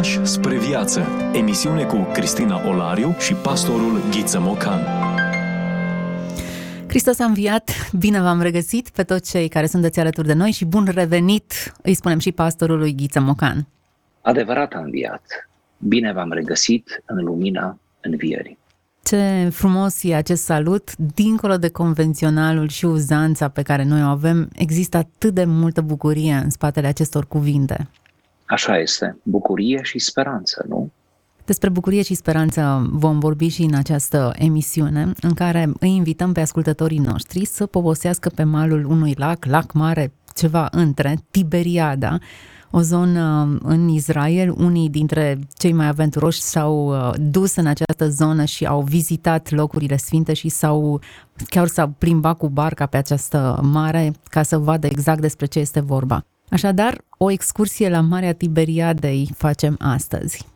Pași spre viață. Emisiune cu Cristina Olariu și pastorul Ghiță Mocan. Hristos a înviat, bine v-am regăsit pe toți cei care sunteți alături de noi și bun revenit, îi spunem și pastorului Ghiță Mocan. Adevărat a înviat, bine v-am regăsit în lumina învierii. Ce frumos e acest salut, dincolo de convenționalul și uzanța pe care noi o avem, există atât de multă bucurie în spatele acestor cuvinte. Așa este, bucurie și speranță, nu? Despre bucurie și speranță vom vorbi și în această emisiune, în care îi invităm pe ascultătorii noștri să poposească pe malul unui lac, lac mare, ceva între, Tiberiada, o zonă în Israel. Unii dintre cei mai aventuroși s-au uh, dus în această zonă și au vizitat locurile sfinte și s-au chiar s-au plimbat cu barca pe această mare ca să vadă exact despre ce este vorba. Așadar, o excursie la Marea Tiberiadei facem astăzi.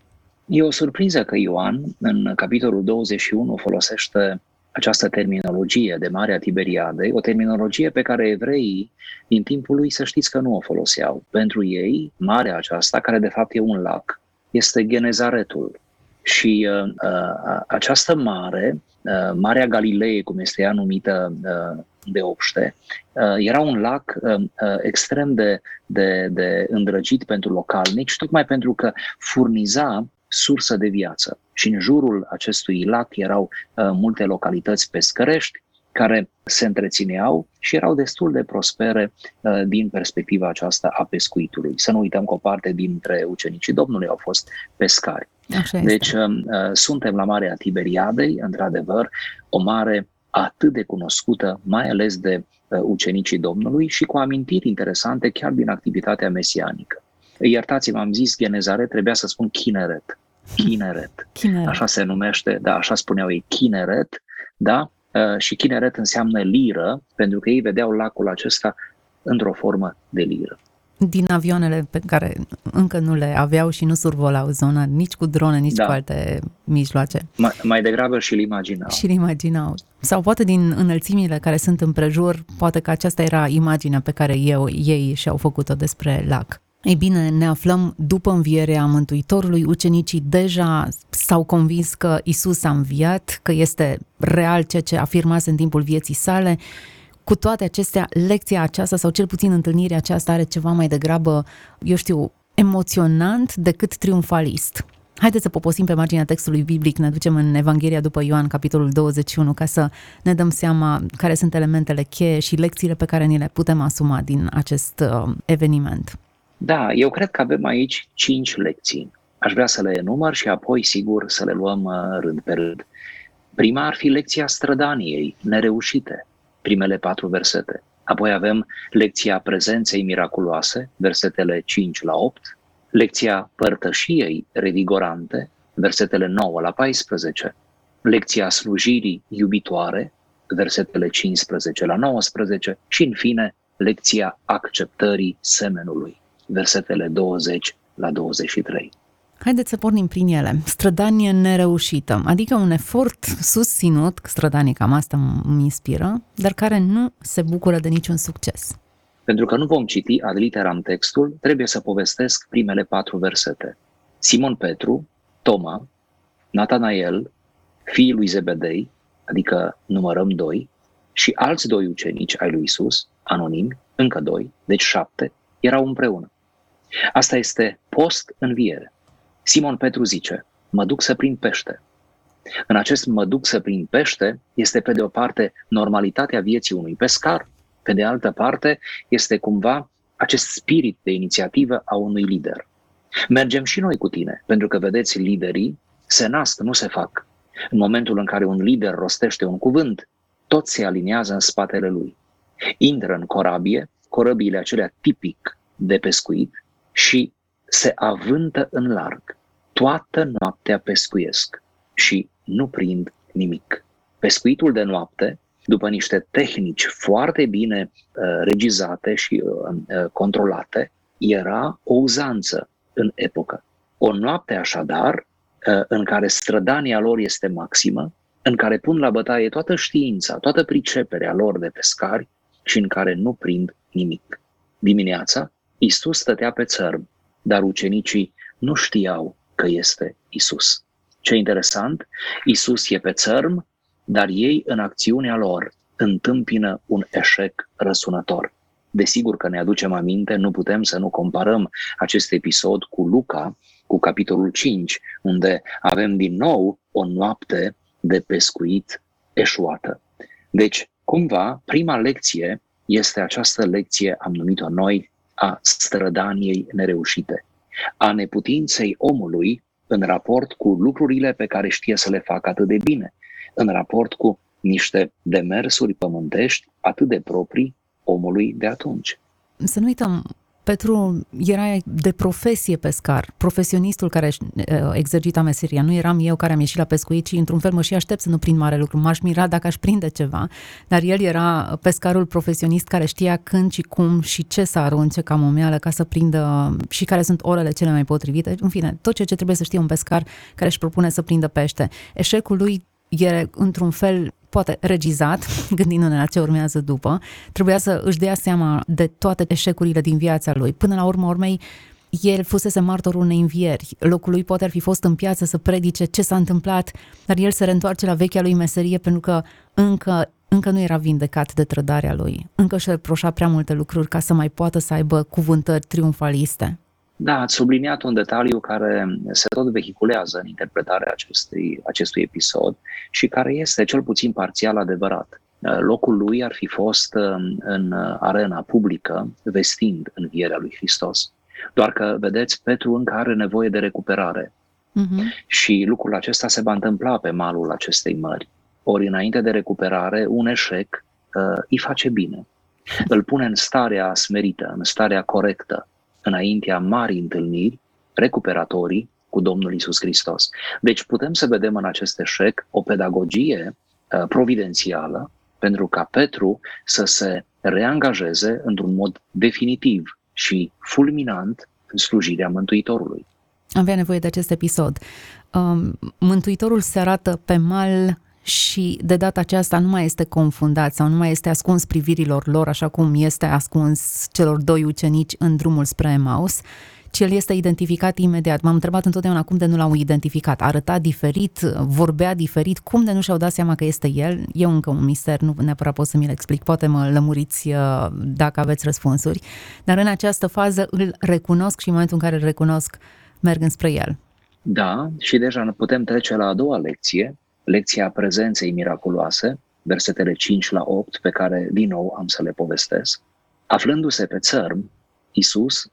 E o surpriză că Ioan, în capitolul 21, folosește această terminologie de Marea Tiberiadei, o terminologie pe care evreii din timpul lui să știți că nu o foloseau. Pentru ei, marea aceasta, care de fapt e un lac, este Genezaretul. Și uh, uh, această mare, uh, Marea Galilei, cum este ea numită uh, de obște, uh, era un lac uh, uh, extrem de, de, de îndrăgit pentru localnici, tocmai pentru că furniza sursă de viață. Și în jurul acestui lac erau uh, multe localități pescărești care se întrețineau și erau destul de prospere uh, din perspectiva aceasta a pescuitului. Să nu uităm că o parte dintre ucenicii Domnului au fost pescari. Așa deci uh, uh, suntem la Marea Tiberiadei, într-adevăr, o mare atât de cunoscută, mai ales de uh, ucenicii Domnului și cu amintiri interesante chiar din activitatea mesianică. Iertați-mă, am zis Genezare, trebuia să spun Chineret. Chineret. Chineret. Așa se numește, da, așa spuneau ei, Chineret, da? Uh, și Chineret înseamnă liră, pentru că ei vedeau lacul acesta într-o formă de liră. Din avioanele pe care încă nu le aveau și nu survolau zona, nici cu drone, nici Da. cu alte mijloace. Mai, mai degrabă și-l imaginau. Și-l imaginau. Sau poate din înălțimile care sunt împrejur, poate că aceasta era imaginea pe care eu, ei și-au făcut-o despre lac. Ei bine, ne aflăm după învierea Mântuitorului. Ucenicii deja s-au convins că Isus a înviat, că este real ceea ce afirmase în timpul vieții sale. Cu toate acestea, lecția aceasta, sau cel puțin întâlnirea aceasta, are ceva mai degrabă, eu știu, emoționant decât triumfalist. Haideți să poposim pe marginea textului biblic, ne ducem în Evanghelia după Ioan, capitolul 21, ca să ne dăm seama care sunt elementele cheie și lecțiile pe care ni le putem asuma din acest uh, eveniment. Da, eu cred că avem aici cinci lecții. Aș vrea să le enumăr și apoi, sigur, să le luăm uh, rând pe rând. Prima ar fi lecția strădaniei, nereușite, primele patru versete. Apoi avem lecția prezenței miraculoase, versetele 5 la 8, lecția părtășiei revigorante, versetele 9 la 14, lecția slujirii iubitoare, versetele 15 la 19 și, în fine, lecția acceptării semenului, versetele 20 la 23. Haideți să pornim prin ele. Strădanie nereușită, adică un efort susținut, strădanie cam asta îmi inspiră, dar care nu se bucură de niciun succes. Pentru că nu vom citi ad literam textul, trebuie să povestesc primele patru versete. Simon Petru, Toma, Natanael, fiii lui Zebedei, adică numărăm doi, și alți doi ucenici ai lui Isus, anonimi, încă doi, deci șapte, erau împreună. Asta este post-înviere. Simon Petru zice, mă duc să prind pește. În acest mă duc să prind pește este pe de o parte normalitatea vieții unui pescar, pe de altă parte este cumva acest spirit de inițiativă a unui lider. Mergem și noi cu tine, pentru că vedeți, liderii se nasc, nu se fac. În momentul în care un lider rostește un cuvânt, toți se aliniază în spatele lui. Intră în corabie, corăbiile acelea tipic de pescuit și se avântă în larg. Toată noaptea pescuiesc și nu prind nimic. Pescuitul de noapte, după niște tehnici foarte bine uh, regizate și uh, uh, controlate, era o uzanță în epocă. O noapte așadar, uh, în care strădania lor este maximă, în care pun la bătaie toată știința, toată priceperea lor de pescari și în care nu prind nimic. Dimineața, Isus stătea pe țărm, dar ucenicii nu știau că este Isus. Ce interesant, Isus e pe țărm, dar ei în acțiunea lor întâmpină un eșec răsunător. Desigur că ne aducem aminte, nu putem să nu comparăm acest episod cu Luca, cu capitolul 5, unde avem din nou o noapte de pescuit eșuată. Deci, cumva, prima lecție este această lecție, am numit-o noi, a strădaniei nereușite, a neputinței omului în raport cu lucrurile pe care știe să le facă atât de bine, în raport cu niște demersuri pământești atât de proprii omului de atunci. Să nu uităm, Petru era de profesie pescar, profesionistul care uh, exercita meseria. Nu eram eu care am ieșit la pescuit și într-un fel mă și aștept să nu prind mare lucru. M-aș mira dacă aș prinde ceva, dar el era pescarul profesionist care știa când și cum și ce să arunce ca momeală ca să prindă și care sunt orele cele mai potrivite. În fine, tot ceea ce trebuie să știe un pescar care își propune să prindă pește. Eșecul lui e într-un fel poate regizat, gândindu-ne la ce urmează după, trebuia să își dea seama de toate eșecurile din viața lui. Până la urmă urmei, el fusese martorul unei învieri. Locul lui poate ar fi fost în piață să predice ce s-a întâmplat, dar el se reîntoarce la vechea lui meserie pentru că încă încă nu era vindecat de trădarea lui. Încă și reproșa prea multe lucruri ca să mai poată să aibă cuvântări triumfaliste. Da, ați subliniat un detaliu care se tot vehiculează în interpretarea acestui, acestui episod și care este cel puțin parțial adevărat. Locul lui ar fi fost um, în arena publică, vestind învierea lui Hristos. Doar că, vedeți, Petru încă are nevoie de recuperare. Uh-huh. Și lucrul acesta se va întâmpla pe malul acestei mări. Ori, înainte de recuperare, un eșec uh, îi face bine. Îl pune în starea smerită, în starea corectă, înaintea marii întâlniri, recuperatorii cu Domnul Isus Hristos. Deci putem să vedem în acest eșec o pedagogie uh, providențială pentru ca Petru să se reangajeze într-un mod definitiv și fulminant în slujirea Mântuitorului. Avea nevoie de acest episod. Um, Mântuitorul se arată pe mal și de data aceasta nu mai este confundat sau nu mai este ascuns privirilor lor așa cum este ascuns celor doi ucenici în drumul spre Emaus, ci el este identificat imediat. M-am întrebat întotdeauna cum de nu l-au identificat. Arăta diferit, vorbea diferit, cum de nu și-au dat seama că este el? E încă un mister, nu neapărat pot să mi-l explic, poate mă lămuriți uh, dacă aveți răspunsuri. Dar în această fază îl recunosc și în momentul în care îl recunosc, merg înspre el. Da, și deja putem trece la a doua lecție, lecția prezenței miraculoase, versetele 5 la 8, pe care din nou am să le povestesc. Aflându-se pe țărm, Isus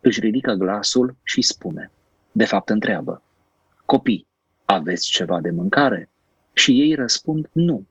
își ridică glasul și spune, de fapt întreabă, copii, aveți ceva de mâncare? Și ei răspund nu,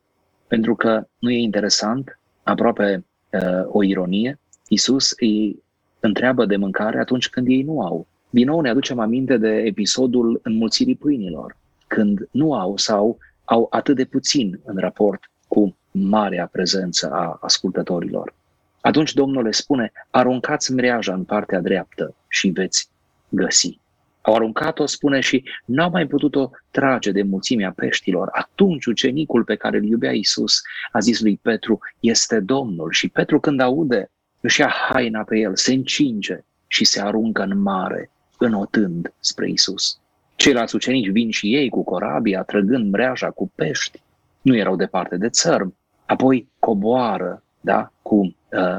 pentru că nu e interesant, aproape uh, o ironie, Isus îi întreabă de mâncare atunci când ei nu au. Din nou ne aducem aminte de episodul înmulțirii pâinilor când nu au sau au atât de puțin în raport cu marea prezență a ascultătorilor. Atunci Domnul le spune, aruncați mreaja în partea dreaptă și veți găsi. Au aruncat-o, spune, și n-au mai putut-o trage de mulțimea peștilor. Atunci ucenicul pe care îl iubea Isus a zis lui Petru, este Domnul. Și Petru când aude, își ia haina pe el, se încinge și se aruncă în mare, înotând spre Isus. Ceilalți ucenici vin și ei cu corabia, trăgând mreaja cu pești. Nu erau departe de țărm. Apoi coboară da, cu uh,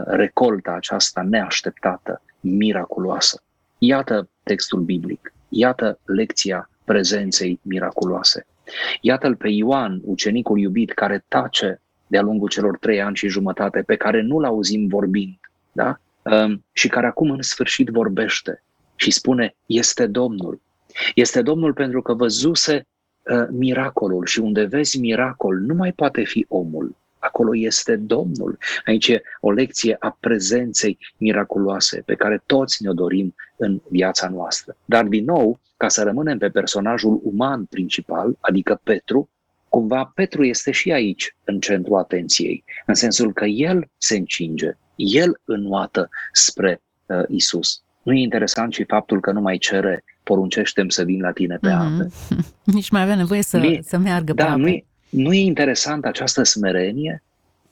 recolta aceasta neașteptată, miraculoasă. Iată textul biblic, iată lecția prezenței miraculoase. Iată-l pe Ioan, ucenicul iubit, care tace de-a lungul celor trei ani și jumătate, pe care nu-l auzim vorbind, da? Um, și care acum în sfârșit vorbește și spune, este Domnul, este Domnul pentru că văzuse uh, miracolul și unde vezi miracol nu mai poate fi omul. Acolo este Domnul. Aici e o lecție a prezenței miraculoase pe care toți ne-o dorim în viața noastră. Dar, din nou, ca să rămânem pe personajul uman principal, adică Petru, cumva Petru este și aici în centrul atenției, în sensul că el se încinge, el înoată spre uh, Isus. Nu e interesant și faptul că nu mai cere poruncește să vin la tine pe mm-hmm. ape. Nici mai avea nevoie să, e, să meargă da, pe Nu e, nu e interesant această smerenie?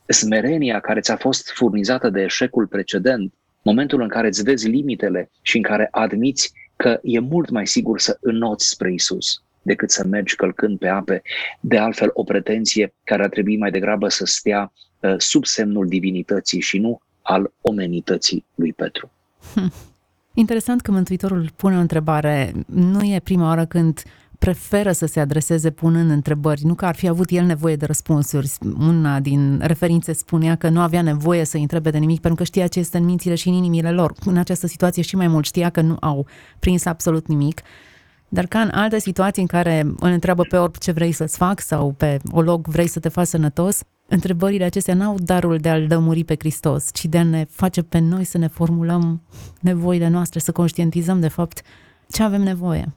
Smerenia care ți-a fost furnizată de eșecul precedent, momentul în care îți vezi limitele și în care admiți că e mult mai sigur să înoți spre Isus decât să mergi călcând pe ape, de altfel o pretenție care ar trebui mai degrabă să stea uh, sub semnul divinității și nu al omenității lui Petru. Hm. Interesant că Mântuitorul pune o întrebare. Nu e prima oară când preferă să se adreseze punând întrebări, nu că ar fi avut el nevoie de răspunsuri. Una din referințe spunea că nu avea nevoie să întrebe de nimic pentru că știa ce este în mințile și în inimile lor. În această situație și mai mult știa că nu au prins absolut nimic. Dar ca în alte situații în care îl întreabă pe orice vrei să-ți fac sau pe o loc vrei să te faci sănătos, întrebările acestea n-au darul de a-L lămuri pe Hristos, ci de a ne face pe noi să ne formulăm nevoile noastre, să conștientizăm de fapt ce avem nevoie.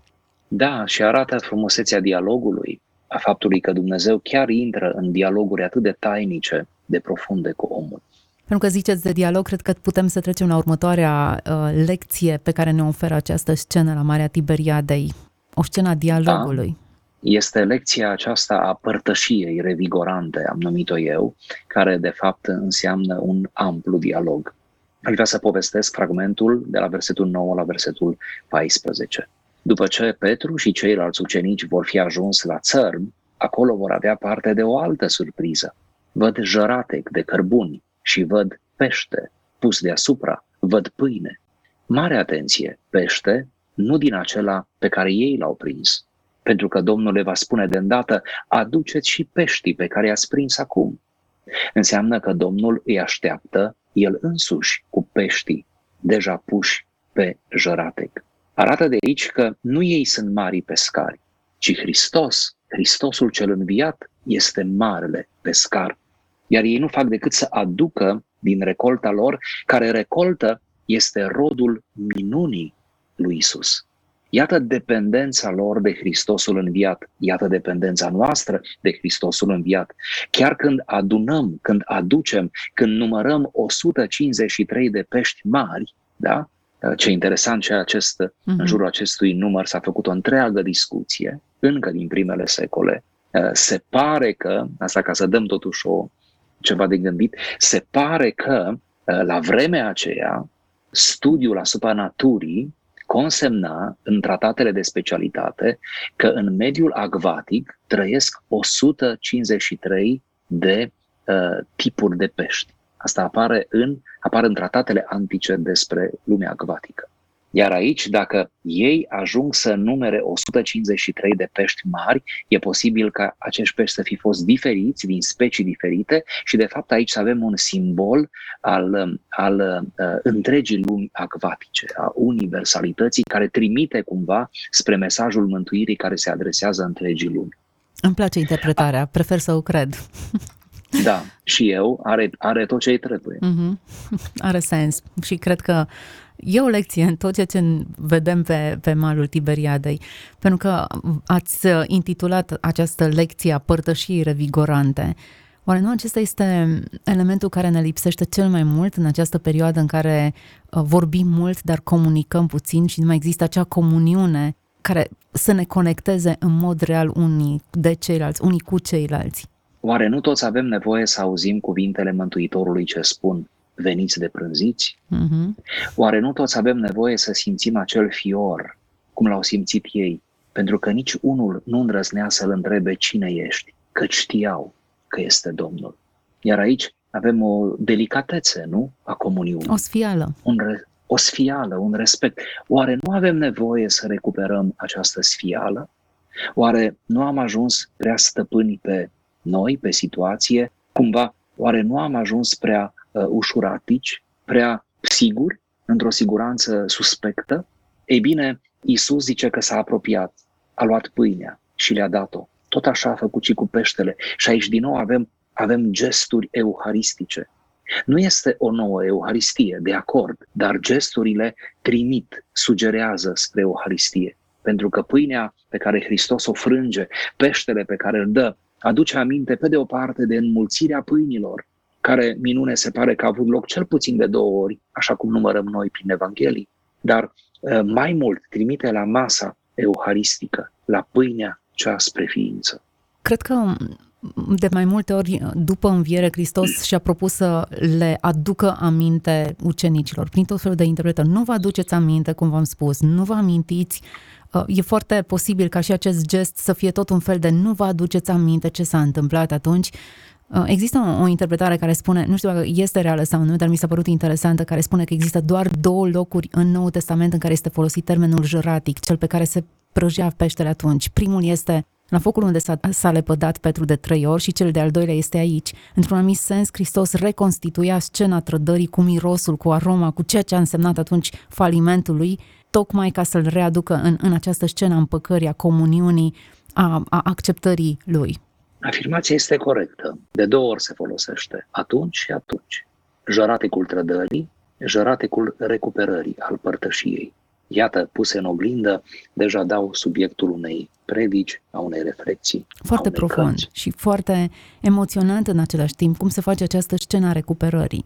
Da, și arată frumusețea dialogului, a faptului că Dumnezeu chiar intră în dialoguri atât de tainice, de profunde cu omul. Pentru că ziceți de dialog, cred că putem să trecem la următoarea uh, lecție pe care ne oferă această scenă la Marea Tiberiadei, o scenă a dialogului. Da este lecția aceasta a părtășiei revigorante, am numit-o eu, care de fapt înseamnă un amplu dialog. Aș vrea să povestesc fragmentul de la versetul 9 la versetul 14. După ce Petru și ceilalți ucenici vor fi ajuns la țărm, acolo vor avea parte de o altă surpriză. Văd jăratec de cărbuni și văd pește pus deasupra, văd pâine. Mare atenție, pește, nu din acela pe care ei l-au prins, pentru că Domnul le va spune de îndată, aduceți și peștii pe care i-ați prins acum. Înseamnă că Domnul îi așteaptă el însuși cu peștii deja puși pe jăratec. Arată de aici că nu ei sunt mari pescari, ci Hristos, Hristosul cel înviat, este marele pescar. Iar ei nu fac decât să aducă din recolta lor, care recoltă este rodul minunii lui Isus. Iată dependența lor de Hristosul înviat, iată dependența noastră de Hristosul înviat. Chiar când adunăm, când aducem, când numărăm 153 de pești mari, da? Ce interesant ce acest, uh-huh. în mhm. jurul acestui număr s-a făcut o întreagă discuție, încă din primele secole. Uh, se pare că, asta ca să dăm totuși o, ceva de gândit, se pare că uh, la vremea aceea studiul asupra naturii consemna în tratatele de specialitate că în mediul acvatic trăiesc 153 de uh, tipuri de pești. Asta apare în, apare în tratatele antice despre lumea acvatică. Iar aici, dacă ei ajung să numere 153 de pești mari, e posibil ca acești pești să fi fost diferiți, din specii diferite și de fapt aici să avem un simbol al, al uh, întregii lumi acvatice, a universalității care trimite cumva spre mesajul mântuirii care se adresează întregii lumi. Îmi place interpretarea, prefer să o cred. Da, și eu, are, are tot ce îi trebuie. Mm-hmm. Are sens și cred că e o lecție în tot ceea ce vedem pe, pe malul Tiberiadei, pentru că ați intitulat această lecție a părtășii revigorante. Oare nu acesta este elementul care ne lipsește cel mai mult în această perioadă în care uh, vorbim mult, dar comunicăm puțin și nu mai există acea comuniune care să ne conecteze în mod real unii de ceilalți, unii cu ceilalți? Oare nu toți avem nevoie să auzim cuvintele Mântuitorului ce spun, veniți de prânziți? Uh-huh. Oare nu toți avem nevoie să simțim acel fior, cum l-au simțit ei? Pentru că nici unul nu îndrăznea să-l întrebe cine ești, că știau că este Domnul. Iar aici avem o delicatețe, nu? A comuniunii. O sfială. Un re- o sfială, un respect. Oare nu avem nevoie să recuperăm această sfială? Oare nu am ajuns prea stăpâni pe noi, pe situație? Cumva, oare nu am ajuns prea uh, ușuratici, prea siguri, într-o siguranță suspectă? Ei bine, Isus zice că s-a apropiat, a luat pâinea și le-a dat-o. Tot așa a făcut și cu peștele. Și aici din nou avem, avem gesturi euharistice. Nu este o nouă euharistie, de acord, dar gesturile trimit, sugerează spre euharistie. Pentru că pâinea pe care Hristos o frânge, peștele pe care îl dă, aduce aminte pe de o parte de înmulțirea pâinilor, care minune se pare că a avut loc cel puțin de două ori, așa cum numărăm noi prin Evanghelii, dar uh, mai mult trimite la masa euharistică, la pâinea cea spre ființă. Cred că de mai multe ori, după înviere, Hristos și-a propus să le aducă aminte ucenicilor prin tot felul de interpretări. Nu vă aduceți aminte, cum v-am spus, nu vă amintiți uh, E foarte posibil ca și acest gest să fie tot un fel de nu vă aduceți aminte ce s-a întâmplat atunci. Uh, există o, o interpretare care spune, nu știu dacă este reală sau nu, dar mi s-a părut interesantă, care spune că există doar două locuri în Noul Testament în care este folosit termenul jăratic, cel pe care se prăjea peștele atunci. Primul este la focul unde s-a, s-a lepădat Petru de trei ori și cel de-al doilea este aici. Într-un anumit sens, Hristos reconstituia scena trădării cu mirosul, cu aroma, cu ceea ce a însemnat atunci falimentul lui, tocmai ca să-l readucă în, în această scenă a împăcării, a comuniunii, a, a acceptării lui. Afirmația este corectă. De două ori se folosește. Atunci și atunci. Jăratecul trădării, jăratecul recuperării al părtășiei iată, puse în oglindă, deja dau subiectul unei predici, a unei reflexii. Foarte unei profund cărți. și foarte emoționant în același timp cum se face această scenă a recuperării.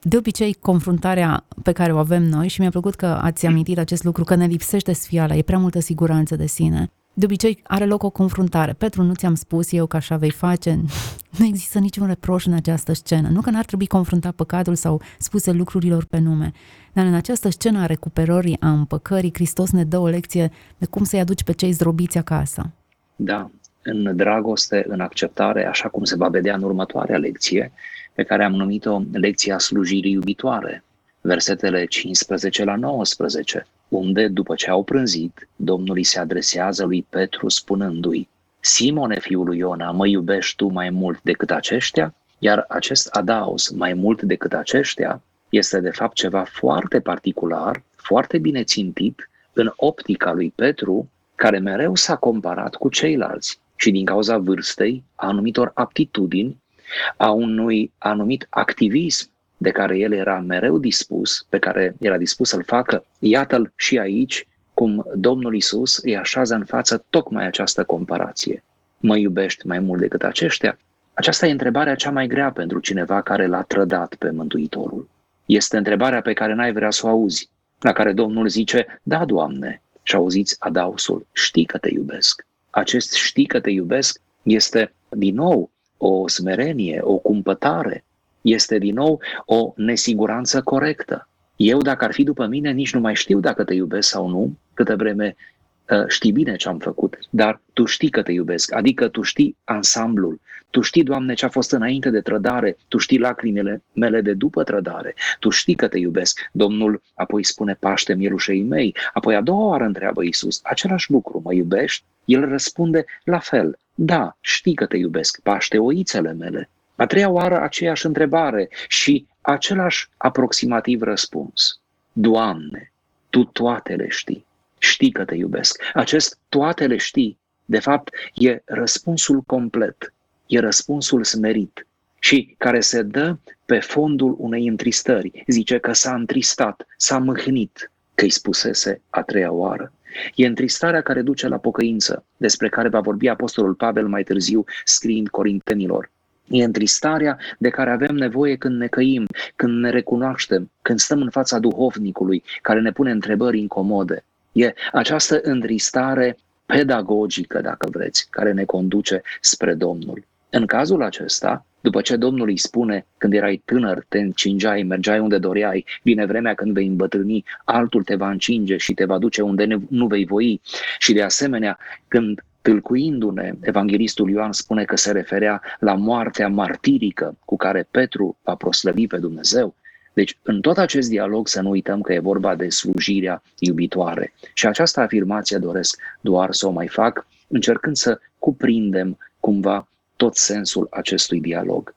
De obicei, confruntarea pe care o avem noi, și mi-a plăcut că ați amintit acest lucru, că ne lipsește sfiala, e prea multă siguranță de sine. De obicei are loc o confruntare. Petru, nu ți-am spus eu că așa vei face? Nu există niciun reproș în această scenă. Nu că n-ar trebui confruntat păcatul sau spuse lucrurilor pe nume. Dar în această scenă a recuperării, a împăcării, Hristos ne dă o lecție de cum să-i aduci pe cei zdrobiți acasă. Da, în dragoste, în acceptare, așa cum se va vedea în următoarea lecție, pe care am numit-o lecția slujirii iubitoare, versetele 15 la 19, unde, după ce au prânzit, Domnul îi se adresează lui Petru spunându-i, Simone, fiul lui Iona, mă iubești tu mai mult decât aceștia? Iar acest adaos, mai mult decât aceștia, este de fapt ceva foarte particular, foarte bine țintit în optica lui Petru, care mereu s-a comparat cu ceilalți și din cauza vârstei, a anumitor aptitudini, a unui anumit activism de care el era mereu dispus, pe care era dispus să-l facă, iată-l și aici, cum Domnul Isus îi așează în față tocmai această comparație. Mă iubești mai mult decât aceștia? Aceasta e întrebarea cea mai grea pentru cineva care l-a trădat pe Mântuitorul. Este întrebarea pe care n-ai vrea să o auzi, la care Domnul zice, da, Doamne, și auziți adausul, știi că te iubesc. Acest știi că te iubesc este, din nou, o smerenie, o cumpătare, este din nou o nesiguranță corectă. Eu, dacă ar fi după mine, nici nu mai știu dacă te iubesc sau nu, câtă vreme uh, știi bine ce am făcut, dar tu știi că te iubesc, adică tu știi ansamblul, tu știi, Doamne, ce a fost înainte de trădare, tu știi lacrimile mele de după trădare, tu știi că te iubesc. Domnul apoi spune, paște mielușei mei, apoi a doua oară întreabă Iisus, același lucru, mă iubești? El răspunde, la fel, da, știi că te iubesc, paște oițele mele. A treia oară aceeași întrebare și același aproximativ răspuns. Doamne, Tu toate le știi. Știi că te iubesc. Acest toate le știi, de fapt, e răspunsul complet, e răspunsul smerit și care se dă pe fondul unei întristări. Zice că s-a întristat, s-a mâhnit că îi spusese a treia oară. E întristarea care duce la pocăință, despre care va vorbi Apostolul Pavel mai târziu, scriind Corintenilor. E întristarea de care avem nevoie când ne căim, când ne recunoaștem, când stăm în fața duhovnicului care ne pune întrebări incomode. E această întristare pedagogică, dacă vreți, care ne conduce spre Domnul. În cazul acesta, după ce Domnul îi spune, când erai tânăr, te încingeai, mergeai unde doreai, vine vremea când vei îmbătrâni, altul te va încinge și te va duce unde nu vei voi. Și de asemenea, când Tâlcuindu-ne, evanghelistul Ioan spune că se referea la moartea martirică cu care Petru va proslăvi pe Dumnezeu. Deci, în tot acest dialog să nu uităm că e vorba de slujirea iubitoare. Și această afirmație doresc doar să o mai fac, încercând să cuprindem cumva tot sensul acestui dialog.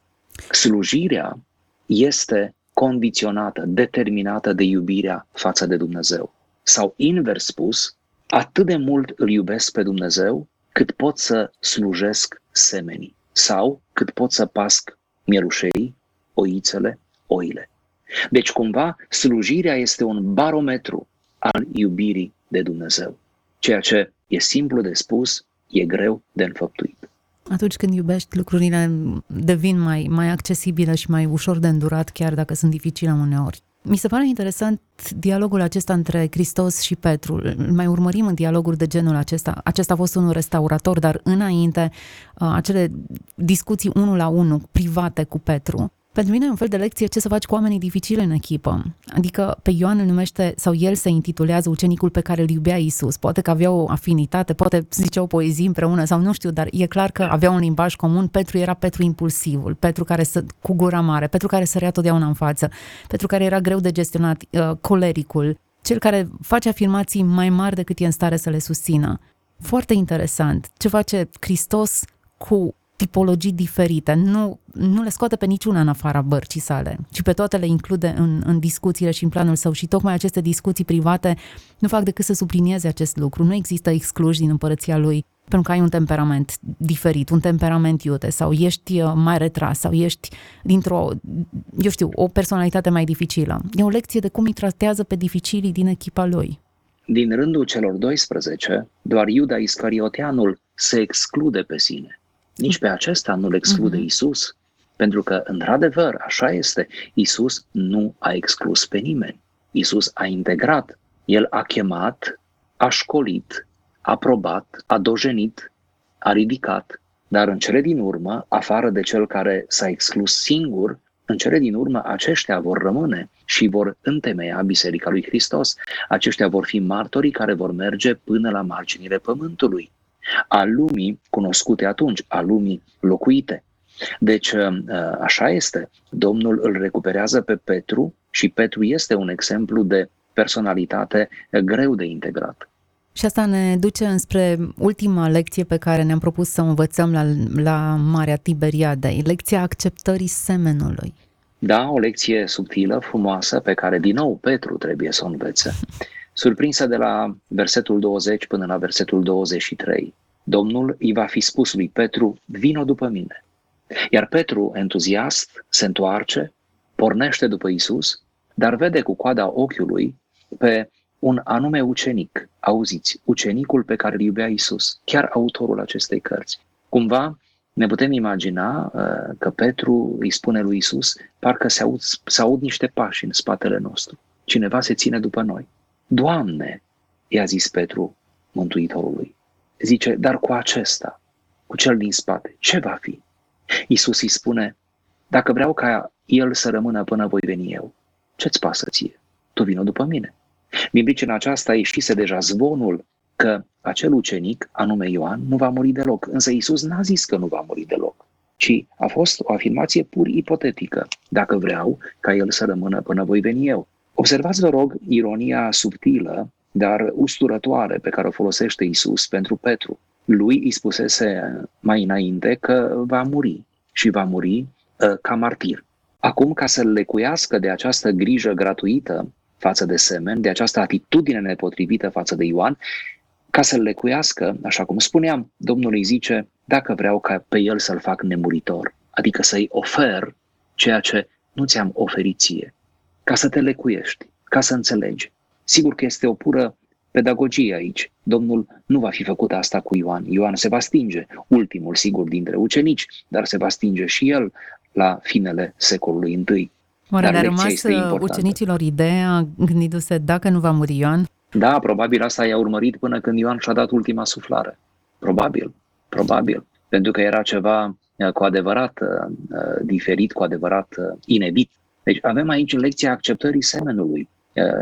Slujirea este condiționată, determinată de iubirea față de Dumnezeu. Sau invers spus, atât de mult îl iubesc pe Dumnezeu, cât pot să slujesc semenii sau cât pot să pasc mielușei, oițele, oile. Deci, cumva, slujirea este un barometru al iubirii de Dumnezeu. Ceea ce e simplu de spus, e greu de înfăptuit. Atunci când iubești, lucrurile devin mai, mai accesibile și mai ușor de îndurat, chiar dacă sunt dificile uneori. Mi se pare interesant dialogul acesta între Hristos și Petru. Îl mai urmărim în dialoguri de genul acesta. Acesta a fost unul restaurator, dar înainte uh, acele discuții unul la unul, private cu Petru, pentru mine e un fel de lecție ce să faci cu oamenii dificili în echipă. Adică pe Ioan îl numește, sau el se intitulează ucenicul pe care îl iubea Isus. Poate că avea o afinitate, poate ziceau poezii împreună sau nu știu, dar e clar că avea un limbaj comun. Petru era Petru impulsivul, Petru care să, cu gura mare, Petru care sărea totdeauna în față, Petru care era greu de gestionat, uh, colericul, cel care face afirmații mai mari decât e în stare să le susțină. Foarte interesant. Ce face Hristos cu tipologii diferite, nu, nu le scoate pe niciuna în afara bărcii sale, ci pe toate le include în, în discuțiile și în planul său și tocmai aceste discuții private nu fac decât să sublinieze acest lucru. Nu există excluși din împărăția lui pentru că ai un temperament diferit, un temperament iute sau ești uh, mai retras sau ești dintr-o, eu știu, o personalitate mai dificilă. E o lecție de cum îi tratează pe dificilii din echipa lui. Din rândul celor 12, doar Iuda Iscarioteanul se exclude pe sine nici pe acesta nu-l exclude mm-hmm. Isus, pentru că, într-adevăr, așa este, Isus nu a exclus pe nimeni. Isus a integrat, El a chemat, a școlit, a probat, a dojenit, a ridicat, dar în cele din urmă, afară de cel care s-a exclus singur, în cele din urmă aceștia vor rămâne și vor întemeia Biserica lui Hristos. Aceștia vor fi martorii care vor merge până la marginile pământului a lumii cunoscute atunci, a lumii locuite. Deci, ă, așa este. Domnul îl recuperează pe Petru și Petru este un exemplu de personalitate greu de integrat. Și asta ne duce înspre ultima lecție pe care ne-am propus să o învățăm la, la Marea Tiberiadei, lecția acceptării semenului. Da, o lecție subtilă, frumoasă, pe care din nou Petru trebuie să o învețe. Surprinsă de la versetul 20 până la versetul 23, Domnul îi va fi spus lui Petru, vino după mine. Iar Petru, entuziast, se întoarce, pornește după Isus, dar vede cu coada ochiului pe un anume ucenic. Auziți, ucenicul pe care îl iubea Isus, chiar autorul acestei cărți. Cumva ne putem imagina uh, că Petru îi spune lui Isus, parcă se aud, se aud niște pași în spatele nostru. Cineva se ține după noi. Doamne, i-a zis Petru Mântuitorului, zice, dar cu acesta, cu cel din spate, ce va fi? Iisus îi spune, dacă vreau ca el să rămână până voi veni eu, ce-ți pasă ție? Tu vină după mine. Din în aceasta ieșise deja zvonul că acel ucenic, anume Ioan, nu va muri deloc. Însă Iisus n-a zis că nu va muri deloc, ci a fost o afirmație pur ipotetică. Dacă vreau ca el să rămână până voi veni eu. Observați, vă rog, ironia subtilă, dar usturătoare pe care o folosește Isus pentru Petru. Lui îi spusese mai înainte că va muri și va muri uh, ca martir. Acum, ca să lecuiască de această grijă gratuită față de semen, de această atitudine nepotrivită față de Ioan, ca să-l lecuiască, așa cum spuneam, Domnul îi zice, dacă vreau ca pe el să-l fac nemuritor, adică să-i ofer ceea ce nu ți-am oferit ție, ca să te lecuiești, ca să înțelegi. Sigur că este o pură pedagogie aici. Domnul nu va fi făcut asta cu Ioan. Ioan se va stinge, ultimul sigur dintre ucenici, dar se va stinge și el la finele secolului I. Oare le-a rămas uh, ucenicilor ideea, gândindu-se dacă nu va muri Ioan? Da, probabil asta i-a urmărit până când Ioan și-a dat ultima suflare. Probabil, probabil. Pentru că era ceva uh, cu adevărat uh, diferit, cu adevărat inedit. Deci avem aici lecția acceptării semenului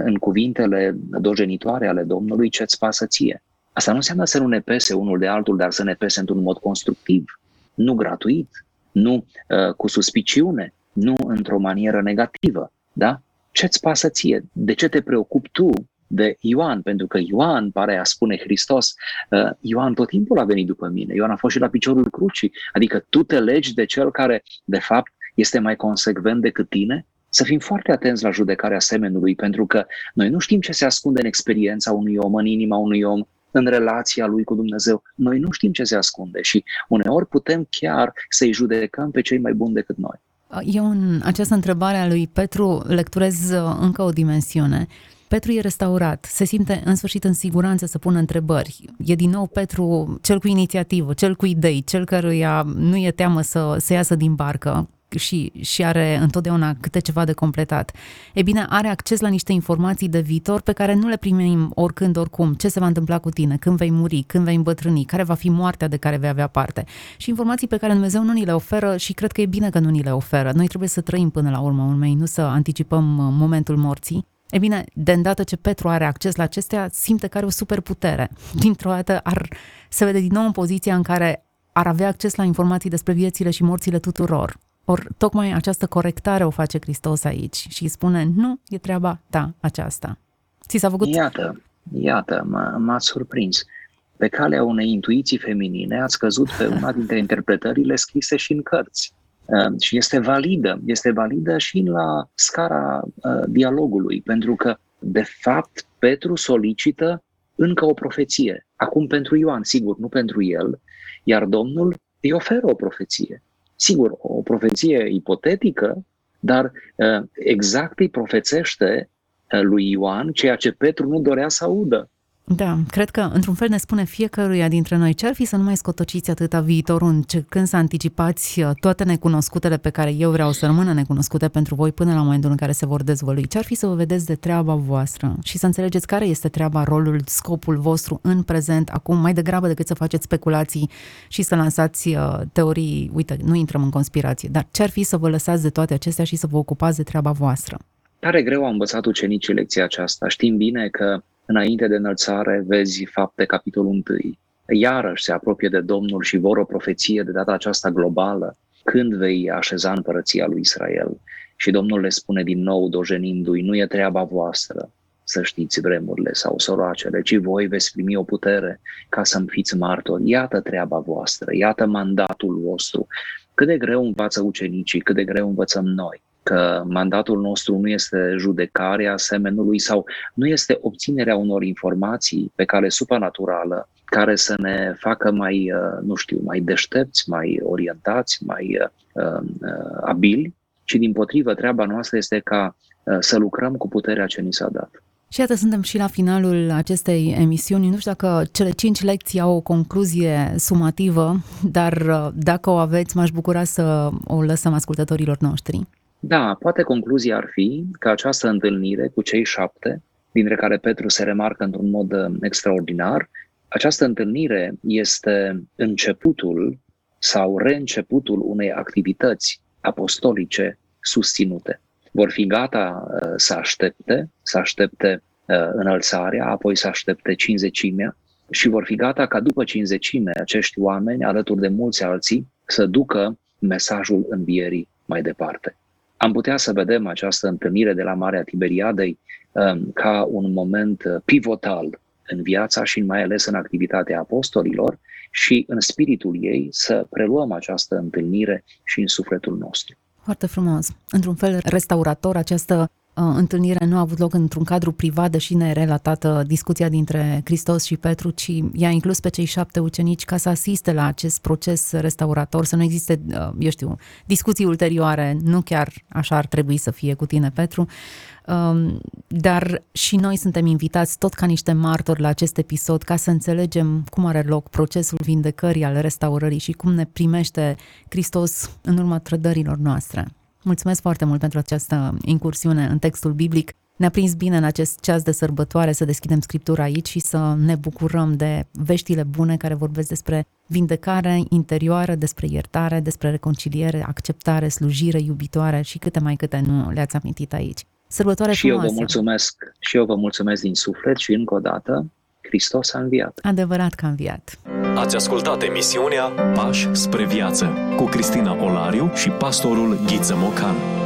în cuvintele dojenitoare ale Domnului, ce-ți pasă ție. Asta nu înseamnă să nu ne pese unul de altul, dar să ne pese într-un mod constructiv, nu gratuit, nu uh, cu suspiciune, nu într-o manieră negativă. Da? Ce-ți pasă ție? De ce te preocupi tu de Ioan? Pentru că Ioan, pare a spune Hristos, uh, Ioan tot timpul a venit după mine. Ioan a fost și la piciorul crucii. Adică tu te legi de cel care, de fapt, este mai consecvent decât tine? Să fim foarte atenți la judecarea semenului, pentru că noi nu știm ce se ascunde în experiența unui om, în inima unui om, în relația lui cu Dumnezeu. Noi nu știm ce se ascunde și uneori putem chiar să-i judecăm pe cei mai buni decât noi. Eu în această întrebare a lui Petru lecturez uh, încă o dimensiune. Petru e restaurat, se simte în sfârșit în siguranță să pună întrebări. E din nou Petru cel cu inițiativă, cel cu idei, cel căruia nu e teamă să, să iasă din barcă și, și are întotdeauna câte ceva de completat. E bine, are acces la niște informații de viitor pe care nu le primim oricând, oricum. Ce se va întâmpla cu tine, când vei muri, când vei îmbătrâni, care va fi moartea de care vei avea parte. Și informații pe care Dumnezeu nu ni le oferă și cred că e bine că nu ni le oferă. Noi trebuie să trăim până la urmă urmei, nu să anticipăm uh, momentul morții. E bine, de îndată ce Petru are acces la acestea, simte că are o superputere. Dintr-o dată ar, se vede din nou în poziția în care ar avea acces la informații despre viețile și morțile tuturor. Ori tocmai această corectare o face Hristos aici și spune, nu, e treaba ta aceasta. Ți s-a făcut... Iată, iată, m- m-ați surprins. Pe calea unei intuiții feminine ați căzut pe una dintre interpretările scrise și în cărți. Uh, și este validă, este validă și la scara uh, dialogului, pentru că, de fapt, Petru solicită încă o profeție. Acum pentru Ioan, sigur, nu pentru el, iar Domnul îi oferă o profeție. Sigur, o profeție ipotetică, dar uh, exact îi profețește lui Ioan ceea ce Petru nu dorea să audă. Da, cred că într-un fel ne spune fiecăruia dintre noi ce ar fi să nu mai scotociți atâta viitorul încercând să anticipați uh, toate necunoscutele pe care eu vreau să rămână necunoscute pentru voi până la momentul în care se vor dezvălui. Ce ar fi să vă vedeți de treaba voastră și să înțelegeți care este treaba, rolul, scopul vostru în prezent, acum, mai degrabă decât să faceți speculații și să lansați uh, teorii, uite, nu intrăm în conspirație, dar ce ar fi să vă lăsați de toate acestea și să vă ocupați de treaba voastră? Tare greu au învățat ucenicii lecția aceasta. Știm bine că înainte de înălțare vezi fapte capitolul 1. Iarăși se apropie de Domnul și vor o profeție de data aceasta globală, când vei așeza împărăția lui Israel. Și Domnul le spune din nou, dojenindu-i, nu e treaba voastră să știți vremurile sau soroacele, ci voi veți primi o putere ca să-mi fiți martori. Iată treaba voastră, iată mandatul vostru. Cât de greu învață ucenicii, cât de greu învățăm noi că mandatul nostru nu este judecarea semenului sau nu este obținerea unor informații pe cale supranaturală care să ne facă mai, uh, nu știu, mai deștepți, mai orientați, mai uh, uh, abili, ci din potrivă treaba noastră este ca uh, să lucrăm cu puterea ce ni s-a dat. Și iată, suntem și la finalul acestei emisiuni. Nu știu dacă cele cinci lecții au o concluzie sumativă, dar uh, dacă o aveți, m-aș bucura să o lăsăm ascultătorilor noștri. Da, poate concluzia ar fi că această întâlnire cu cei șapte, dintre care Petru se remarcă într-un mod uh, extraordinar, această întâlnire este începutul sau reînceputul unei activități apostolice susținute. Vor fi gata uh, să aștepte, să aștepte uh, înălțarea, apoi să aștepte cinzecimea și vor fi gata ca după cinzecime acești oameni, alături de mulți alții, să ducă mesajul învierii mai departe. Am putea să vedem această întâlnire de la Marea Tiberiadei um, ca un moment uh, pivotal în viața și mai ales în activitatea apostolilor și în spiritul ei să preluăm această întâlnire și în sufletul nostru. Foarte frumos. Într-un fel restaurator, această uh, întâlnire nu a avut loc într-un cadru privat, deși ne relatată discuția dintre Hristos și Petru, ci i-a inclus pe cei șapte ucenici ca să asiste la acest proces restaurator, să nu existe, uh, eu știu, discuții ulterioare, nu chiar așa ar trebui să fie cu tine, Petru, um, dar și noi suntem invitați tot ca niște martori la acest episod ca să înțelegem cum are loc procesul vindecării, al restaurării și cum ne primește Hristos în urma trădărilor noastre. Mulțumesc foarte mult pentru această incursiune în textul biblic. Ne-a prins bine în acest ceas de sărbătoare să deschidem Scriptura aici și să ne bucurăm de veștile bune care vorbesc despre vindecare interioară, despre iertare, despre reconciliere, acceptare, slujire iubitoare și câte mai câte nu le-ați amintit aici. Sărbătoare și frumoasă! eu vă mulțumesc, și eu vă mulțumesc din suflet și încă o dată, Hristos a înviat. Adevărat că a înviat. Ați ascultat emisiunea Pași spre viață cu Cristina Olariu și pastorul Ghiță Mocan.